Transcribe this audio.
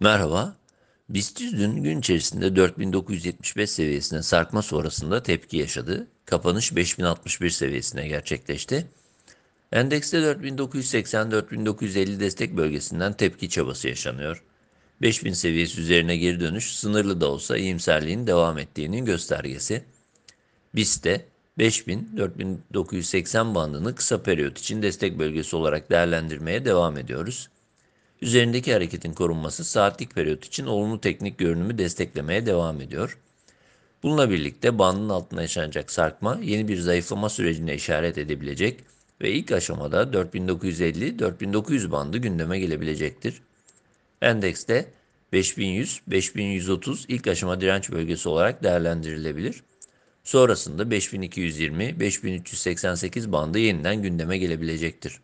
Merhaba. BIST 100 dün gün içerisinde 4975 seviyesine sarkma sonrasında tepki yaşadı. Kapanış 5061 seviyesine gerçekleşti. Endekste 4980-4950 destek bölgesinden tepki çabası yaşanıyor. 5000 seviyesi üzerine geri dönüş sınırlı da olsa iyimserliğin devam ettiğinin göstergesi. BIST'te 5000-4980 bandını kısa periyot için destek bölgesi olarak değerlendirmeye devam ediyoruz. Üzerindeki hareketin korunması saatlik periyot için olumlu teknik görünümü desteklemeye devam ediyor. Bununla birlikte bandın altına yaşanacak sarkma yeni bir zayıflama sürecine işaret edebilecek ve ilk aşamada 4950-4900 bandı gündeme gelebilecektir. Endekste 5100-5130 ilk aşama direnç bölgesi olarak değerlendirilebilir. Sonrasında 5220-5388 bandı yeniden gündeme gelebilecektir.